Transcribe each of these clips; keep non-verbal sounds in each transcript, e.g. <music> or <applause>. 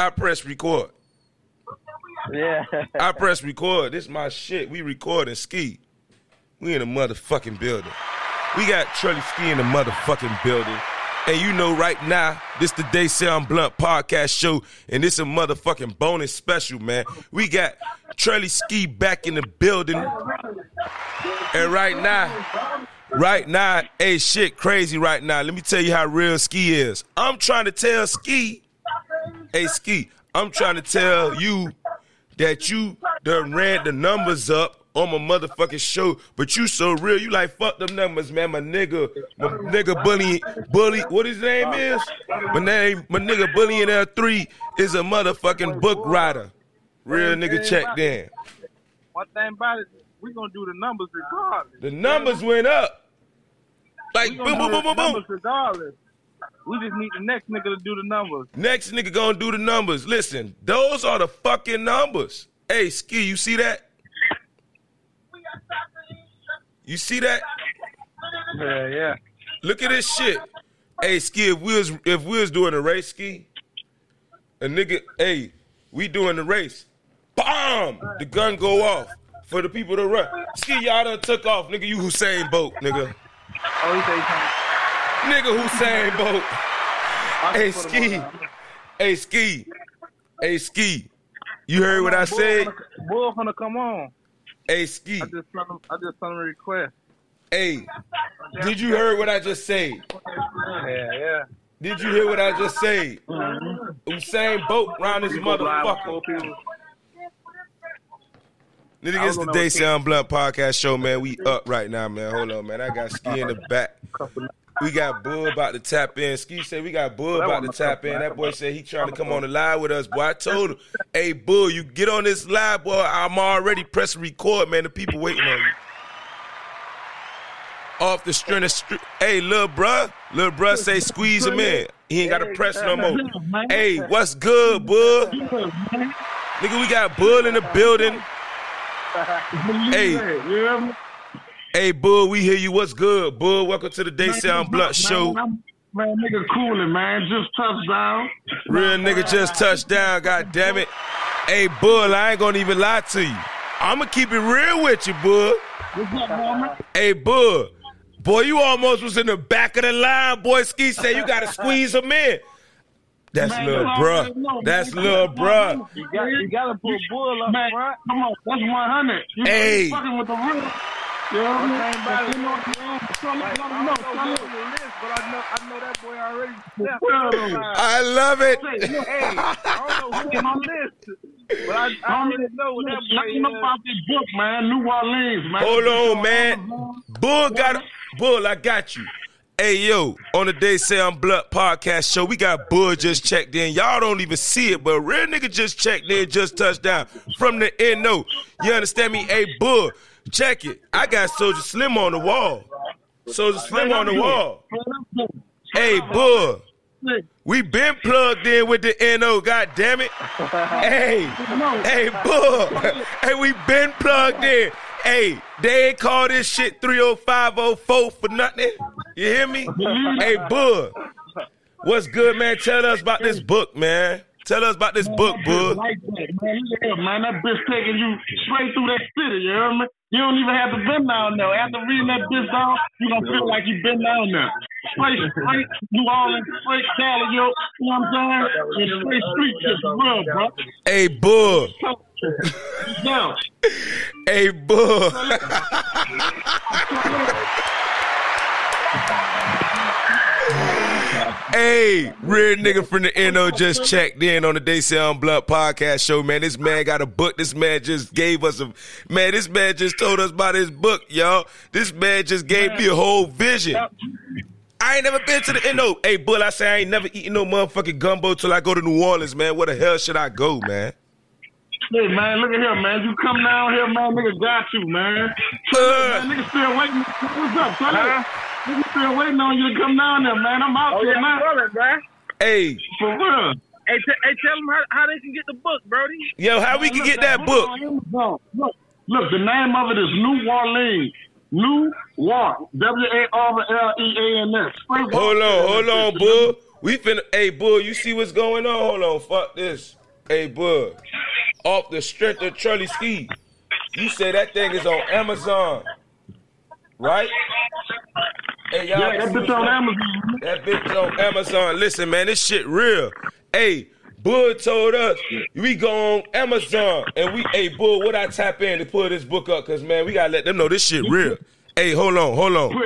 I press record. Yeah. I press record. This is my shit. We recording ski. We in a motherfucking building. We got Trelly Ski in the motherfucking building. And you know right now, this the They Say I'm Blunt podcast show, and this a motherfucking bonus special, man. We got Trelly Ski back in the building. And right now, right now, hey shit crazy right now. Let me tell you how real Ski is. I'm trying to tell Ski, hey Ski, I'm trying to tell you that you done ran the numbers up on my motherfucking show, but you so real, you like fuck them numbers, man. My nigga, my nigga bully, bully, what his name is? My name, my nigga bully in L three is a motherfucking book writer. Real nigga checked in. One thing about it, we gonna do the numbers regardless. The numbers went up. Like boom, boom, boom, boom, boom. regardless. We just need the next nigga to do the numbers. Next nigga gonna do the numbers. Listen, those are the fucking numbers. Hey, Ski, you see that? You see that? Yeah, yeah. Look at this shit. Hey, Ski, if we was if we was doing a race, Ski, a nigga, hey, we doing the race. Bomb! The gun go off for the people to run. Ski, y'all done took off, nigga. You Usain Bolt, nigga. Oh, he say he trying Nigga Usain Bolt. I Hey, Ski. Hey, Ski. Hey, Ski. You heard what I said? Bull finna come on. Hey, Ski. I just sent him, I just sent him a request. Hey, did you hear what I just said? Yeah, yeah. Did you hear what I just said? Mm-hmm. Usain Bolt round this We go live with four motherfucker. Nigga, it's the They Say I'm Blunt podcast show, man. We up right now, man. Hold on, man. I got Ski in the back. We got Bull about to tap in. Ski said we got Bull about to tap in. That boy said he trying to come on the live with us. Boy, I told him, hey, Bull, you get on this live, boy. I'm already pressing record, man. The people waiting on you. Off the string of str- Hey, little bruh. Little bruh say squeeze him in. He ain't got to press no more. Hey, what's good, Bull? Nigga, we got Bull in the building. <laughs> Hey, hey, Bull, we hear you. What's good, Bull? Welcome to the They Say I'm Blunt Show. Man, man, nigga cooling, man. Just touchdown. Real nigga just touched down, god damn it. Hey, Bull, I ain't gonna even lie to you. I'ma keep it real with you, Bull. What's up, homie? Hey, Bull. Boy, you almost was in the back of the line. Boy, Ski said you gotta squeeze him in. That's Man, little bruh. know, That's man. little bruh. You got, you gotta put Bull up Man, front. come on, that's 100. You Hey. fucking with the real. You know what I One mean? thing about it, You know what I'm saying? So let Like, them I don't know son. who on the list, but I know I know that boy already stepped I love it. Hey, I don't know who <laughs> on the but I, I already know what that boy is. about this book, man. New Orleans, man. Hold on, man. Bull got Bull, I got you. Hey yo, on the They Say I'm Blunt podcast show, we got Bull just checked in. Y'all don't even see it, but real nigga just checked in, just touched down from the NO. You understand me? Hey Bull, check it. I got Soldier Slim on the wall. Soldier Slim on the wall. Hey Bull, we been plugged in with the <laughs> NO. God damn it. Hey, hey Bull. Hey, we been plugged in. Hey, they ain't call this shit 30504 for nothing. You hear me? Hey, Bull. What's good, man? Tell us about this book, man. Tell us about this book, Bull. Like man. Look at him, man. That bitch taking you straight through that city, you hear me? You don't even have to been down there. After reading that bitch down, you gonna feel like you been down there. Straight, straight New Orleans, straight Cali, yo. You know what I'm saying? And straight street for real, bro. Hey, Bull. Now, Hey, Bull. <laughs> Hey, real nigga from the NO just checked in on the They Say I'm Blunt podcast show, man. This man got a book. This man just gave us a man. This man just told us about his book, y'all. This man just gave me a whole vision. I ain't never been to the NO. Hey, Bull, I say I ain't never eaten no motherfucking gumbo till I go to New Orleans, man. Where the hell should I go, man? hey, man, look at here, man. You come down here, man. Nigga got you, man. Uh, Man, nigga still waiting. What's up, son? Nigga still waiting on you to come down there, man. I'm out Oh here, yeah, man. brother, bro. hey, For real. Hey, t- hey, tell them how, how they can get the book, Brody. yo, how we can Look, get that book? on Look, look, the name of it is New Warleans. New War. W A R L E A N S. Hold on, hold on, Bull. We finna, hey, Bull, you see what's going on? Hold on, fuck this. Hey, Bull, off the strength of Trelly Ski, you say that thing is on Amazon, right? Hey, y'all Yeah, that bitch on Amazon. That bitch on Amazon. Listen, man, this shit real. Hey, Bull told us we go on Amazon and we, hey, Bull, what I tap in to pull this book up? Cause man, we gotta let them know this shit real. Hey, hold on, hold on.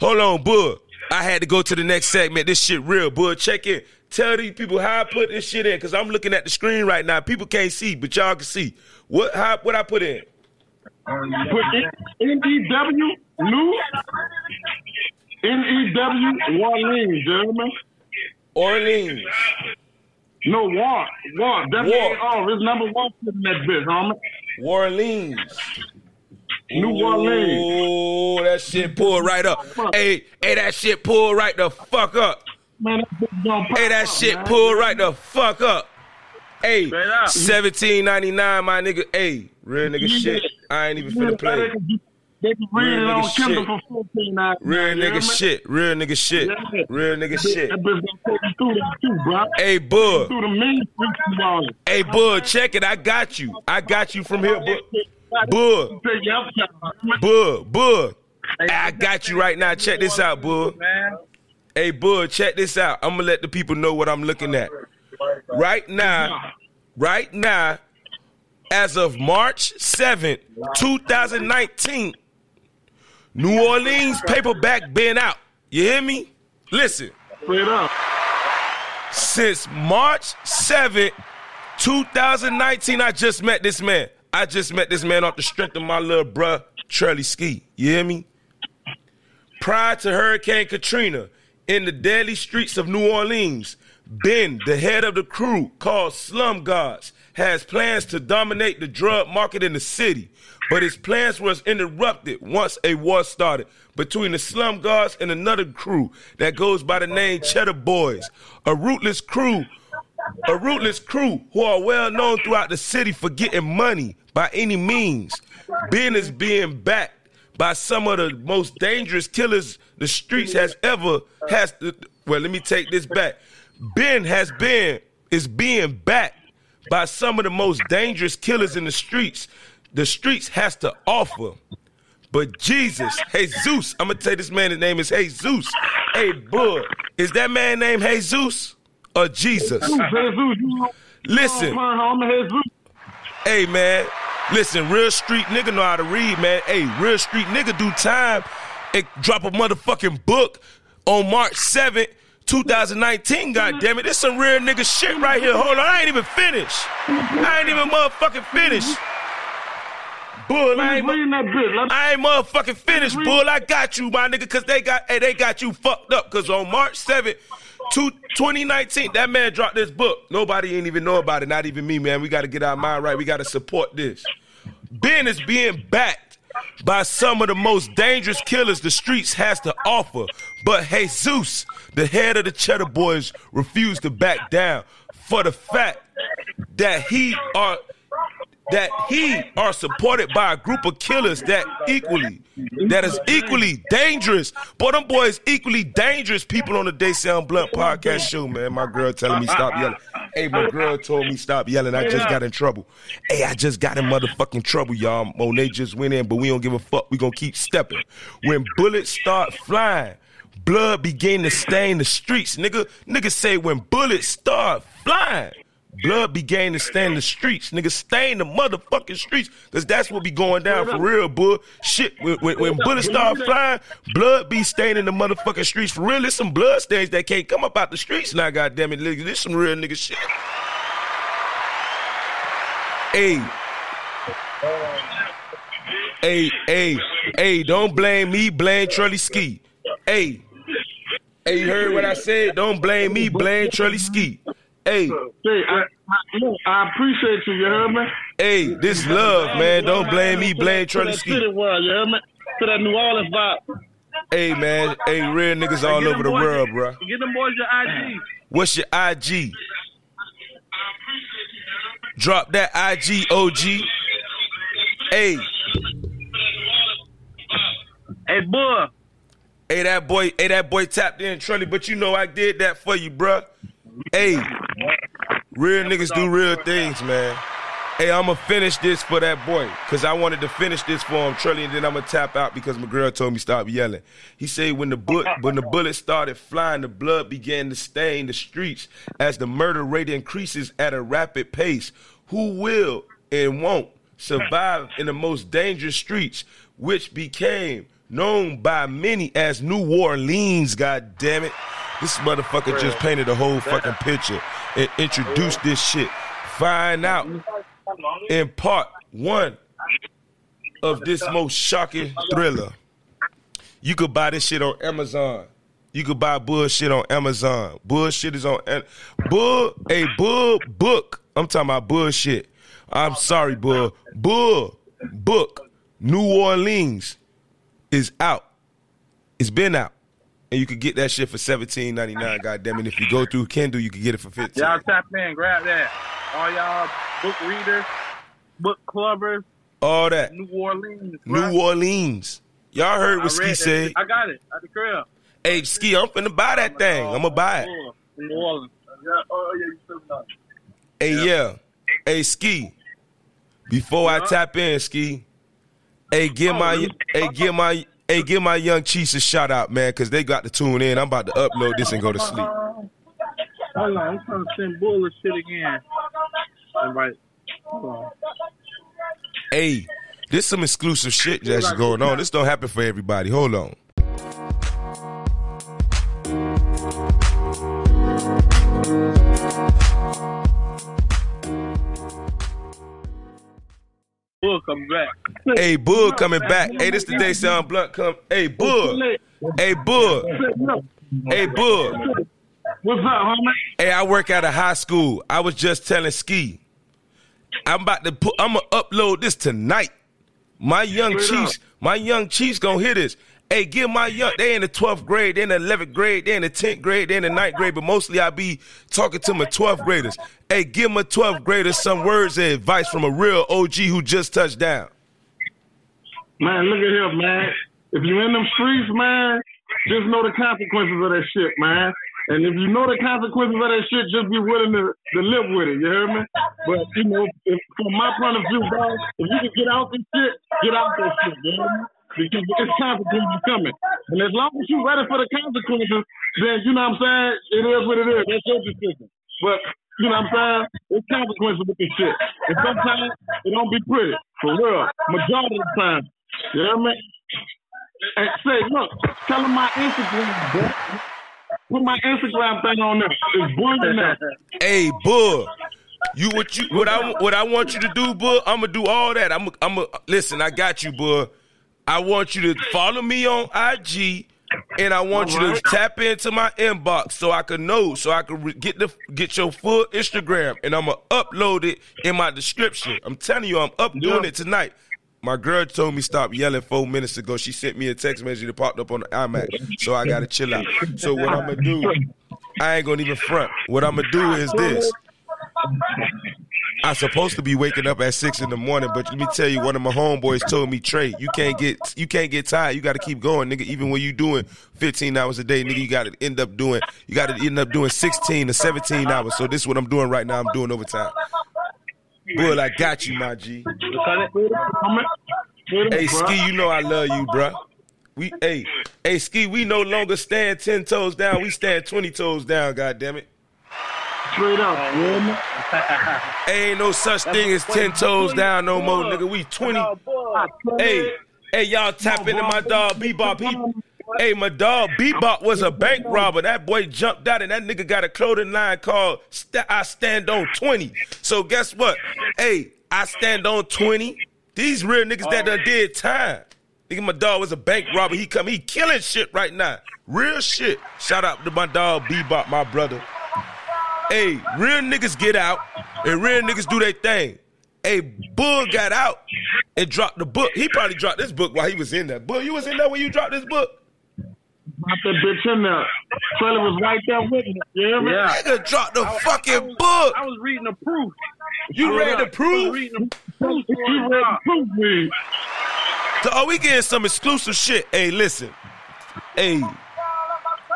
Hold on, Bull. I had to go to the next segment. This shit real, Bull. Check in. Tell these people how I put this shit in, because I'm looking at the screen right now. People can't see, but y'all can see. What how what I put in? Put N-E-W, new, N-E-W, Orleans, Jeremy. Orleans. No, War, War, W-A-R, War. it's number one in that bitch, homie. Orleans. New Orleans. Oh, that shit pulled right up. Hey, hey, that shit pulled right the fuck up. Man, that bitch gonna pop Hey, that up, shit man. pulled right the fuck up. Hey, seventeen ninety nine, my nigga. Hey, real nigga shit. I ain't even Yeah, finna play. They can, they can read Real nigga shit. for fourteen dollars. Real nigga shit. Real nigga shit. Yeah. Real nigga shit. That bitch gonna take through that too, bro. Hey, Bud. Through the mean streets of Orleans. Hey, Bud, check it. I got you. I got you from here, Bud. Bud. Take you uptown. Bud. Bud. I got you right now. Check this out, Bud. Hey, Bud, check this out. I'm gonna let the people know what I'm looking at. Right now, right now, as of March 7th, 2019, New Warleans paperback been out. You hear me? Listen. Up. Since March 7th, 2019, I just met this man. I just met this man off the strength of my little bruh, Trelly Ski. You hear me? Prior to Hurricane Katrina, in the deadly streets of New Orleans, Ben, the head of the crew called Slum Gods, has plans to dominate the drug market in the city. But his plans was interrupted once a war started between the Slum Gods and another crew that goes by the name Cheddar Boyz, a rootless crew a rootless crew who are well known throughout the city for getting money by any means. Ben is being backed by some of the most dangerous killers the streets has ever has. Well, let me take this back. Ben has been is being backed by some of the most dangerous killers in the streets. The streets has to offer. But Jesus, Jesus, I'm gonna tell this man, his name is Jesus. Hey, bud, is that man named Jesus or Jesus? Jesus, Listen, hey man, listen, real street nigga know how to read, man. Hey, real street nigga do time and drop a motherfucking book on March 7th, 2019, God damn it. This some real nigga shit right here. Hold on, I ain't even finished. I ain't even motherfucking finished. Bull, I ain't, mu- that bitch. I ain't motherfucking finished, bull. I got you, my nigga, cause they got hey, they got you fucked up. Cause on March 7th, two- 2019, that man dropped this book. Nobody ain't even know about it, not even me, man. We gotta get our mind right. We gotta support this. Ben is being backed by some of the most dangerous killers the streets has to offer. But Jesus, the head of the Cheddar Boyz, refused to back down for the fact that he are that he are supported by a group of killers that equally that is equally dangerous. Boy, them boys equally dangerous people on the They Say I'm Blunt podcast show, man. My girl telling me stop yelling. Hey, my girl told me stop yelling. I just got in trouble. Hey, I just got in motherfucking trouble, y'all. Monet just went in, but we don't give a fuck. We gonna keep stepping. When bullets start flying, blood begin to stain the streets. Nigga, nigga say when bullets start flying. Blood began to stain the streets. Nigga, stain the motherfucking streets. Cause that's what be going down for real, bull. Shit, when, when, when bullets start flying, blood be staining the motherfucking streets. For real, there's some blood stains that can't come up out the streets now, goddamn it. Nigga, This some real nigga shit. Hey. Hey, hey, hey, don't blame me, blame Trelly Ski. Hey. Hey, you heard what I said? Don't blame me, blame Trelly Ski. Hey, Hey, I, I, I appreciate you, you heard me? hey, this love, man. Don't blame me, blame To that Ski. city world, you heard me? To that New Orleans vibe. Hey, man. Hey, real niggas all over the world, bro. Get them boys your IG. What's your IG? Drop that IG OG. Hey, Hey, boy. hey, that boy, hey, that boy tapped in Trelly, but you know I did that for you, bruh. Hey, real niggas do real things, man. Hey, I'ma finish this for that boy, cause I wanted to finish this for him, Trelly, and then I'ma tap out because my girl told me stop yelling. He said when the bu- <laughs> when the bullets started flying, the blood began to stain the streets as the murder rate increases at a rapid pace. Who will and won't survive in the most dangerous streets, which became known by many as New Warleans? God damn it! This motherfucker just painted a whole fucking picture and introduced this shit. Find out in part one of this most shocking thriller. You could buy this shit on Amazon. You could buy bullshit on Amazon. Bullshit is on bull a bull book. I'm talking about bullshit. I'm sorry, bull. Bull book. New Warleans is out. It's been out. And you could get that shit for seventeen ninety nine. Goddamn it! If you go through Kindle, you can get it for fifteen. Y'all tap in, grab that. All y'all book readers, book clubbers, All that. New Warleans. New. Orleans. Y'all heard I what Ski said. I got it at the crib. Hey, Ski, I'm finna buy that thing. I'm gonna buy it. New Warleans. Oh, yeah, you still not. Hey, yeah. Hey, Ski. Before I tap in, Ski. Hey, get Oh, my really? hey, get my hey, give my young Chiefs a shout out, man, cause they got to tune in. I'm about to upload this and go to sleep. Hold on, I'm trying to send Bull shit again. All right. Hold on. Hey, this some exclusive shit that's going on. This don't happen for everybody. Hold on. Bull come back. Hey, Bull coming back. Hey, this the They Say I'm Blunt come. Hey, Bull. Hey, Bull. Hey, Bull. What's up, homie? Hey, I work at a high school. I was just telling Ski. I'm about to put. I'm gonna upload this tonight. My young Straight Chiefs, my young Chiefs gonna hear this. Hey, give my young. They in the 12th grade, they in the 11th grade, they in the 10th grade, they in the 9th grade. But mostly I be talking to my 12th graders. Hey, give my 12th graders some words of advice from a real OG who just touched down. Man, look at here, man. If you in them streets, man, just know the consequences of that shit, man. And if you know the consequences of that shit, just be willing to, to live with it. You hear me? But you know, if, from my point of view, dog, if you can get out this shit, get out that shit. You hear me? Because it's consequences coming. And as long as you're ready for the consequences, then you know what I'm saying? It is what it is. That's your decision. But you know what I'm saying? It's consequences with this shit. And sometimes it don't be pretty. For real. Majority of the time. You hear me? And say, look, tell them my Instagram, bro. Put my Instagram thing on there. It's boiling <laughs> now. Hey, Bull. You what you what I what I want you to do, Bull? I'm gonna do all that. I'm I'm gonna listen. I got you, Bull. I want you to follow me on IG, and I want you to tap into my inbox so I can know, so I can re- get the get your full Instagram, and I'm gonna upload it in my description. I'm telling you, I'm up doing it tonight. My girl told me stop yelling four minutes ago. She sent me a text message that popped up on the iMac, so I gotta chill out. So what I'm gonna do, I ain't gonna even front. What I'm gonna do is this. I'm supposed to be waking up at six in the morning, but let me tell you, one of my homeboys told me, Trey, you can't get you can't get tired. You got to keep going, nigga. Even when you doing 15 hours a day, nigga, you got to end up doing you got to end up doing 16 to 17 hours. So this is what I'm doing right now. I'm doing overtime. Bull, I got you, my G. Hey, Ski, you know I love you, bruh. We, hey, hey, Ski, we no longer stand 10 toes down. We stand 20 toes down, God damn it. Straight up. Me? <laughs> Ain't no such thing as 10 toes down no more, nigga. We 20. Hey, hey, y'all tap into my dog Bebop. He, hey, my dog Bebop was a bank robber. That boy jumped out, and that nigga got a clothing line called St- I Stand on 20. So guess what? Hey, I stand on 20. These real niggas that done did time. Nigga, my dog was a bank robber. He come, he killing shit right now. Real shit. Shout out to my dog Bebop, my brother. Hey, real niggas get out and real niggas do their thing. Hey, Bull got out and dropped the book. He probably dropped this book while he was in there. Bull, you was in there when you dropped this book? Pop that bitch in there. Trailer was right there with me. You hear me? Yeah. Nigga dropped the I fucking I was- book. I was reading the proof. You read the I was proof? reading the proof. You read the proof read. So are we getting some exclusive shit? Hey, listen. Hey.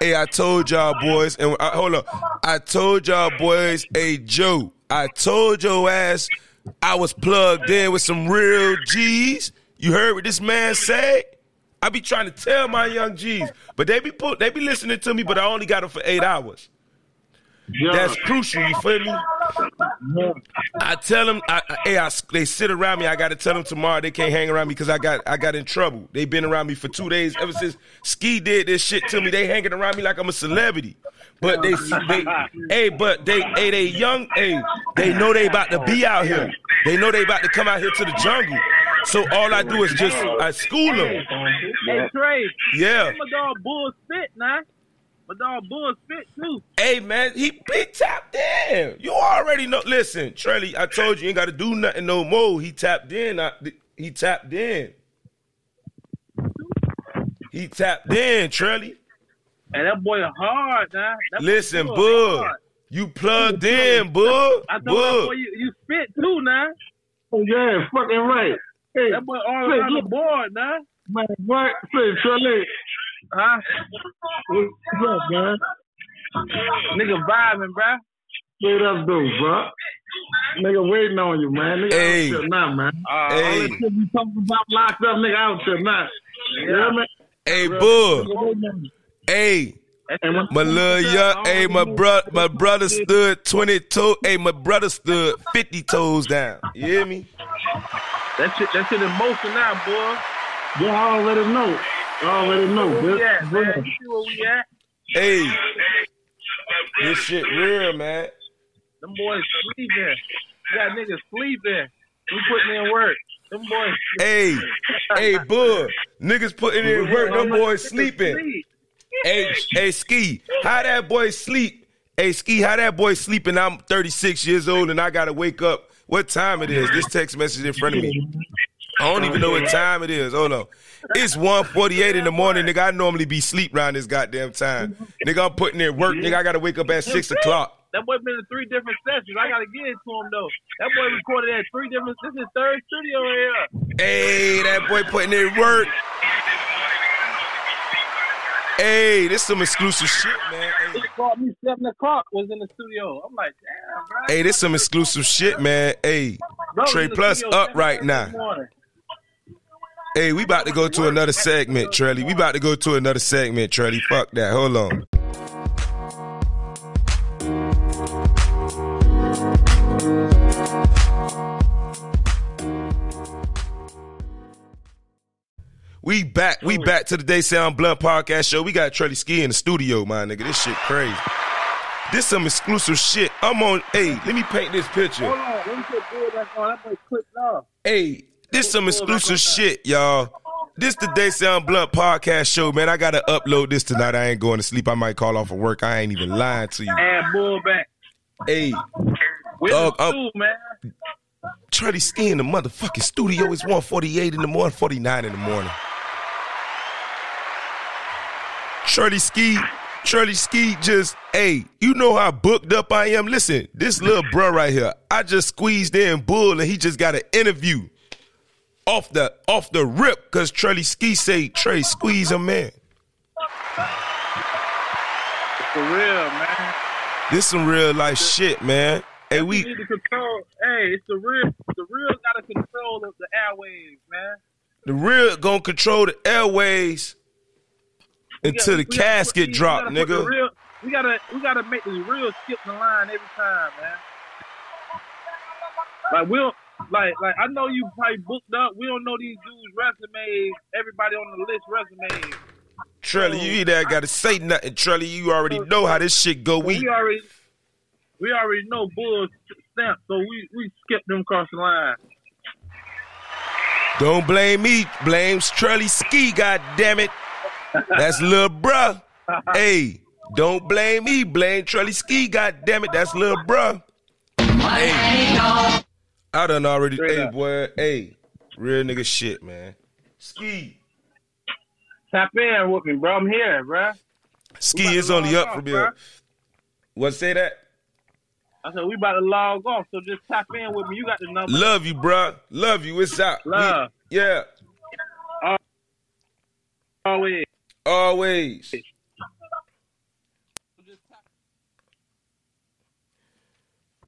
Hey, I told y'all boys, and I, hold up. I told y'all boys, hey Joe, I told your ass I was plugged in with some real G's. You heard what this man said? I be trying to tell my young G's, but they be put, they be listening to me, but I only got them for eight hours. Yeah. That's crucial. You feel me? yeah. I tell them, I, I, hey, I, they sit around me. I got to tell them tomorrow they can't hang around me because I got I got in trouble. They been around me for two days ever since Ski did this shit to me. They hanging around me like I'm a celebrity. But they, they, hey, but they, hey, they young, hey, they know they about to be out here. They know they about to come out here to the jungle. So all I do is just I school them. Hey, Trey. Yeah. My dog Bull spit, nah. My dog Bull spit too. Hey man, he he tapped in. You already know. Listen, Trelly, I told you, you ain't got to do nothing no more. He tapped in. I, he tapped in. He tapped in, Trelly. And that boy hard, nah. That boy Listen, Bull hard. you plugged in, Bud. I told that boy you, you spit too, nah. Oh, yeah, fucking right. Hey, That boy all around the board, nah. man, what? Say, Trey, Huh? what's up, man? Nigga vibing, bruh. Say that's dope, bro. Nigga waiting on you, man. Nigga Hey. out here now, man. Uh, All Hey, that shit you talking about locked up, nigga out here now. You hear me? hey, Bud. Nigga waiting on you. Hey, my little young, hey, my bro, my brother stood twenty toe. Hey, my brother stood fifty toes down. You hear me? That shit, that shit in motion now, boy. You already know. You already know, Where we at, bitch. man? You see where we at? Hey, this shit real, man. Them boys sleeping. You got niggas sleeping. We putting in work. Them boys. Hey, hey, <laughs> bud, niggas putting in work. Them boys sleeping. Hey, hey, Ski, how that boy sleep? Hey, Ski, how that boy sleeping? I'm 36 years old and I gotta wake up. What time it is? This text message in front of me. I don't even know what time it is. Hold on. It's 1.48 in the morning, nigga. I normally be sleep around this goddamn time. Nigga, I'm putting in work. Nigga, I gotta wake up at 6 o'clock. That boy been in three different sessions. I gotta get it to him though. That boy recorded at three different. This is third studio here. Hey, that boy putting in work. Hey, this some exclusive shit, man. Hey. He called me seven o'clock. Was in the studio. I'm like, damn, bro. Hey, this some exclusive shit, man. Hey, Bro Trey Plus up right now. morning. Hey, we about to go to another segment, Trelly. We about to go to another segment, Trelly. Fuck that. Hold on. We back. We back to the They Say I'm Blunt podcast show. We got Trelly Ski in the studio, my nigga. This shit crazy. This some exclusive shit. I'm on. Hey, let me paint this picture. Hold on. Let me put Bull back on. That boy clicked off. Hey, this some exclusive shit, y'all. This the They Say I'm Blunt podcast show, man. I gotta upload this tonight. I ain't going to sleep. I might call off of work. I ain't even lying to you. Add Bull back. Hey, We're Dog, the I'm- man. Trelly Ski in the motherfucking studio. It's 148 in the morning, 49 in the morning. Trelly Ski, Trelly Ski just, hey, you know how booked up I am? Listen, this little bro right here, I just squeezed in Bull and he just got an interview off the off the rip because Trelly Ski say, Trey, squeeze him in. For real, man. This some real life shit, man. Hey, We need to control. Hey, it's the real. The real got to control of the airwaves, man. the real gonna control the airways until gotta- the casket drop, we gotta put the nigga. real- we gotta we gotta make the real skip the line every time, man. Like we'll like like I know you probably booked up. We don't know these dudes' resumes. Everybody on the list resumes. Trelly, you either gotta say nothing, Trelly. You already know how this shit go. We we already we already know Bulls stamp, so we we skip them across the line. don't blame me, blame Trelly Ski, god damn it. That's little bruh. Hey, don't blame me, blame Trelly Ski, god damn it. That's little bruh. Hey. I done already Straight hey up. boy, hey, real nigga shit, man. Ski. Tap in with me, bro. I'm here, bro. Ski is only up off, from here. What say that? I said we about to log off, so just tap in with me. You got the number. Love you, bro. Love you. It's out. We- Love. yeah. Always. Always.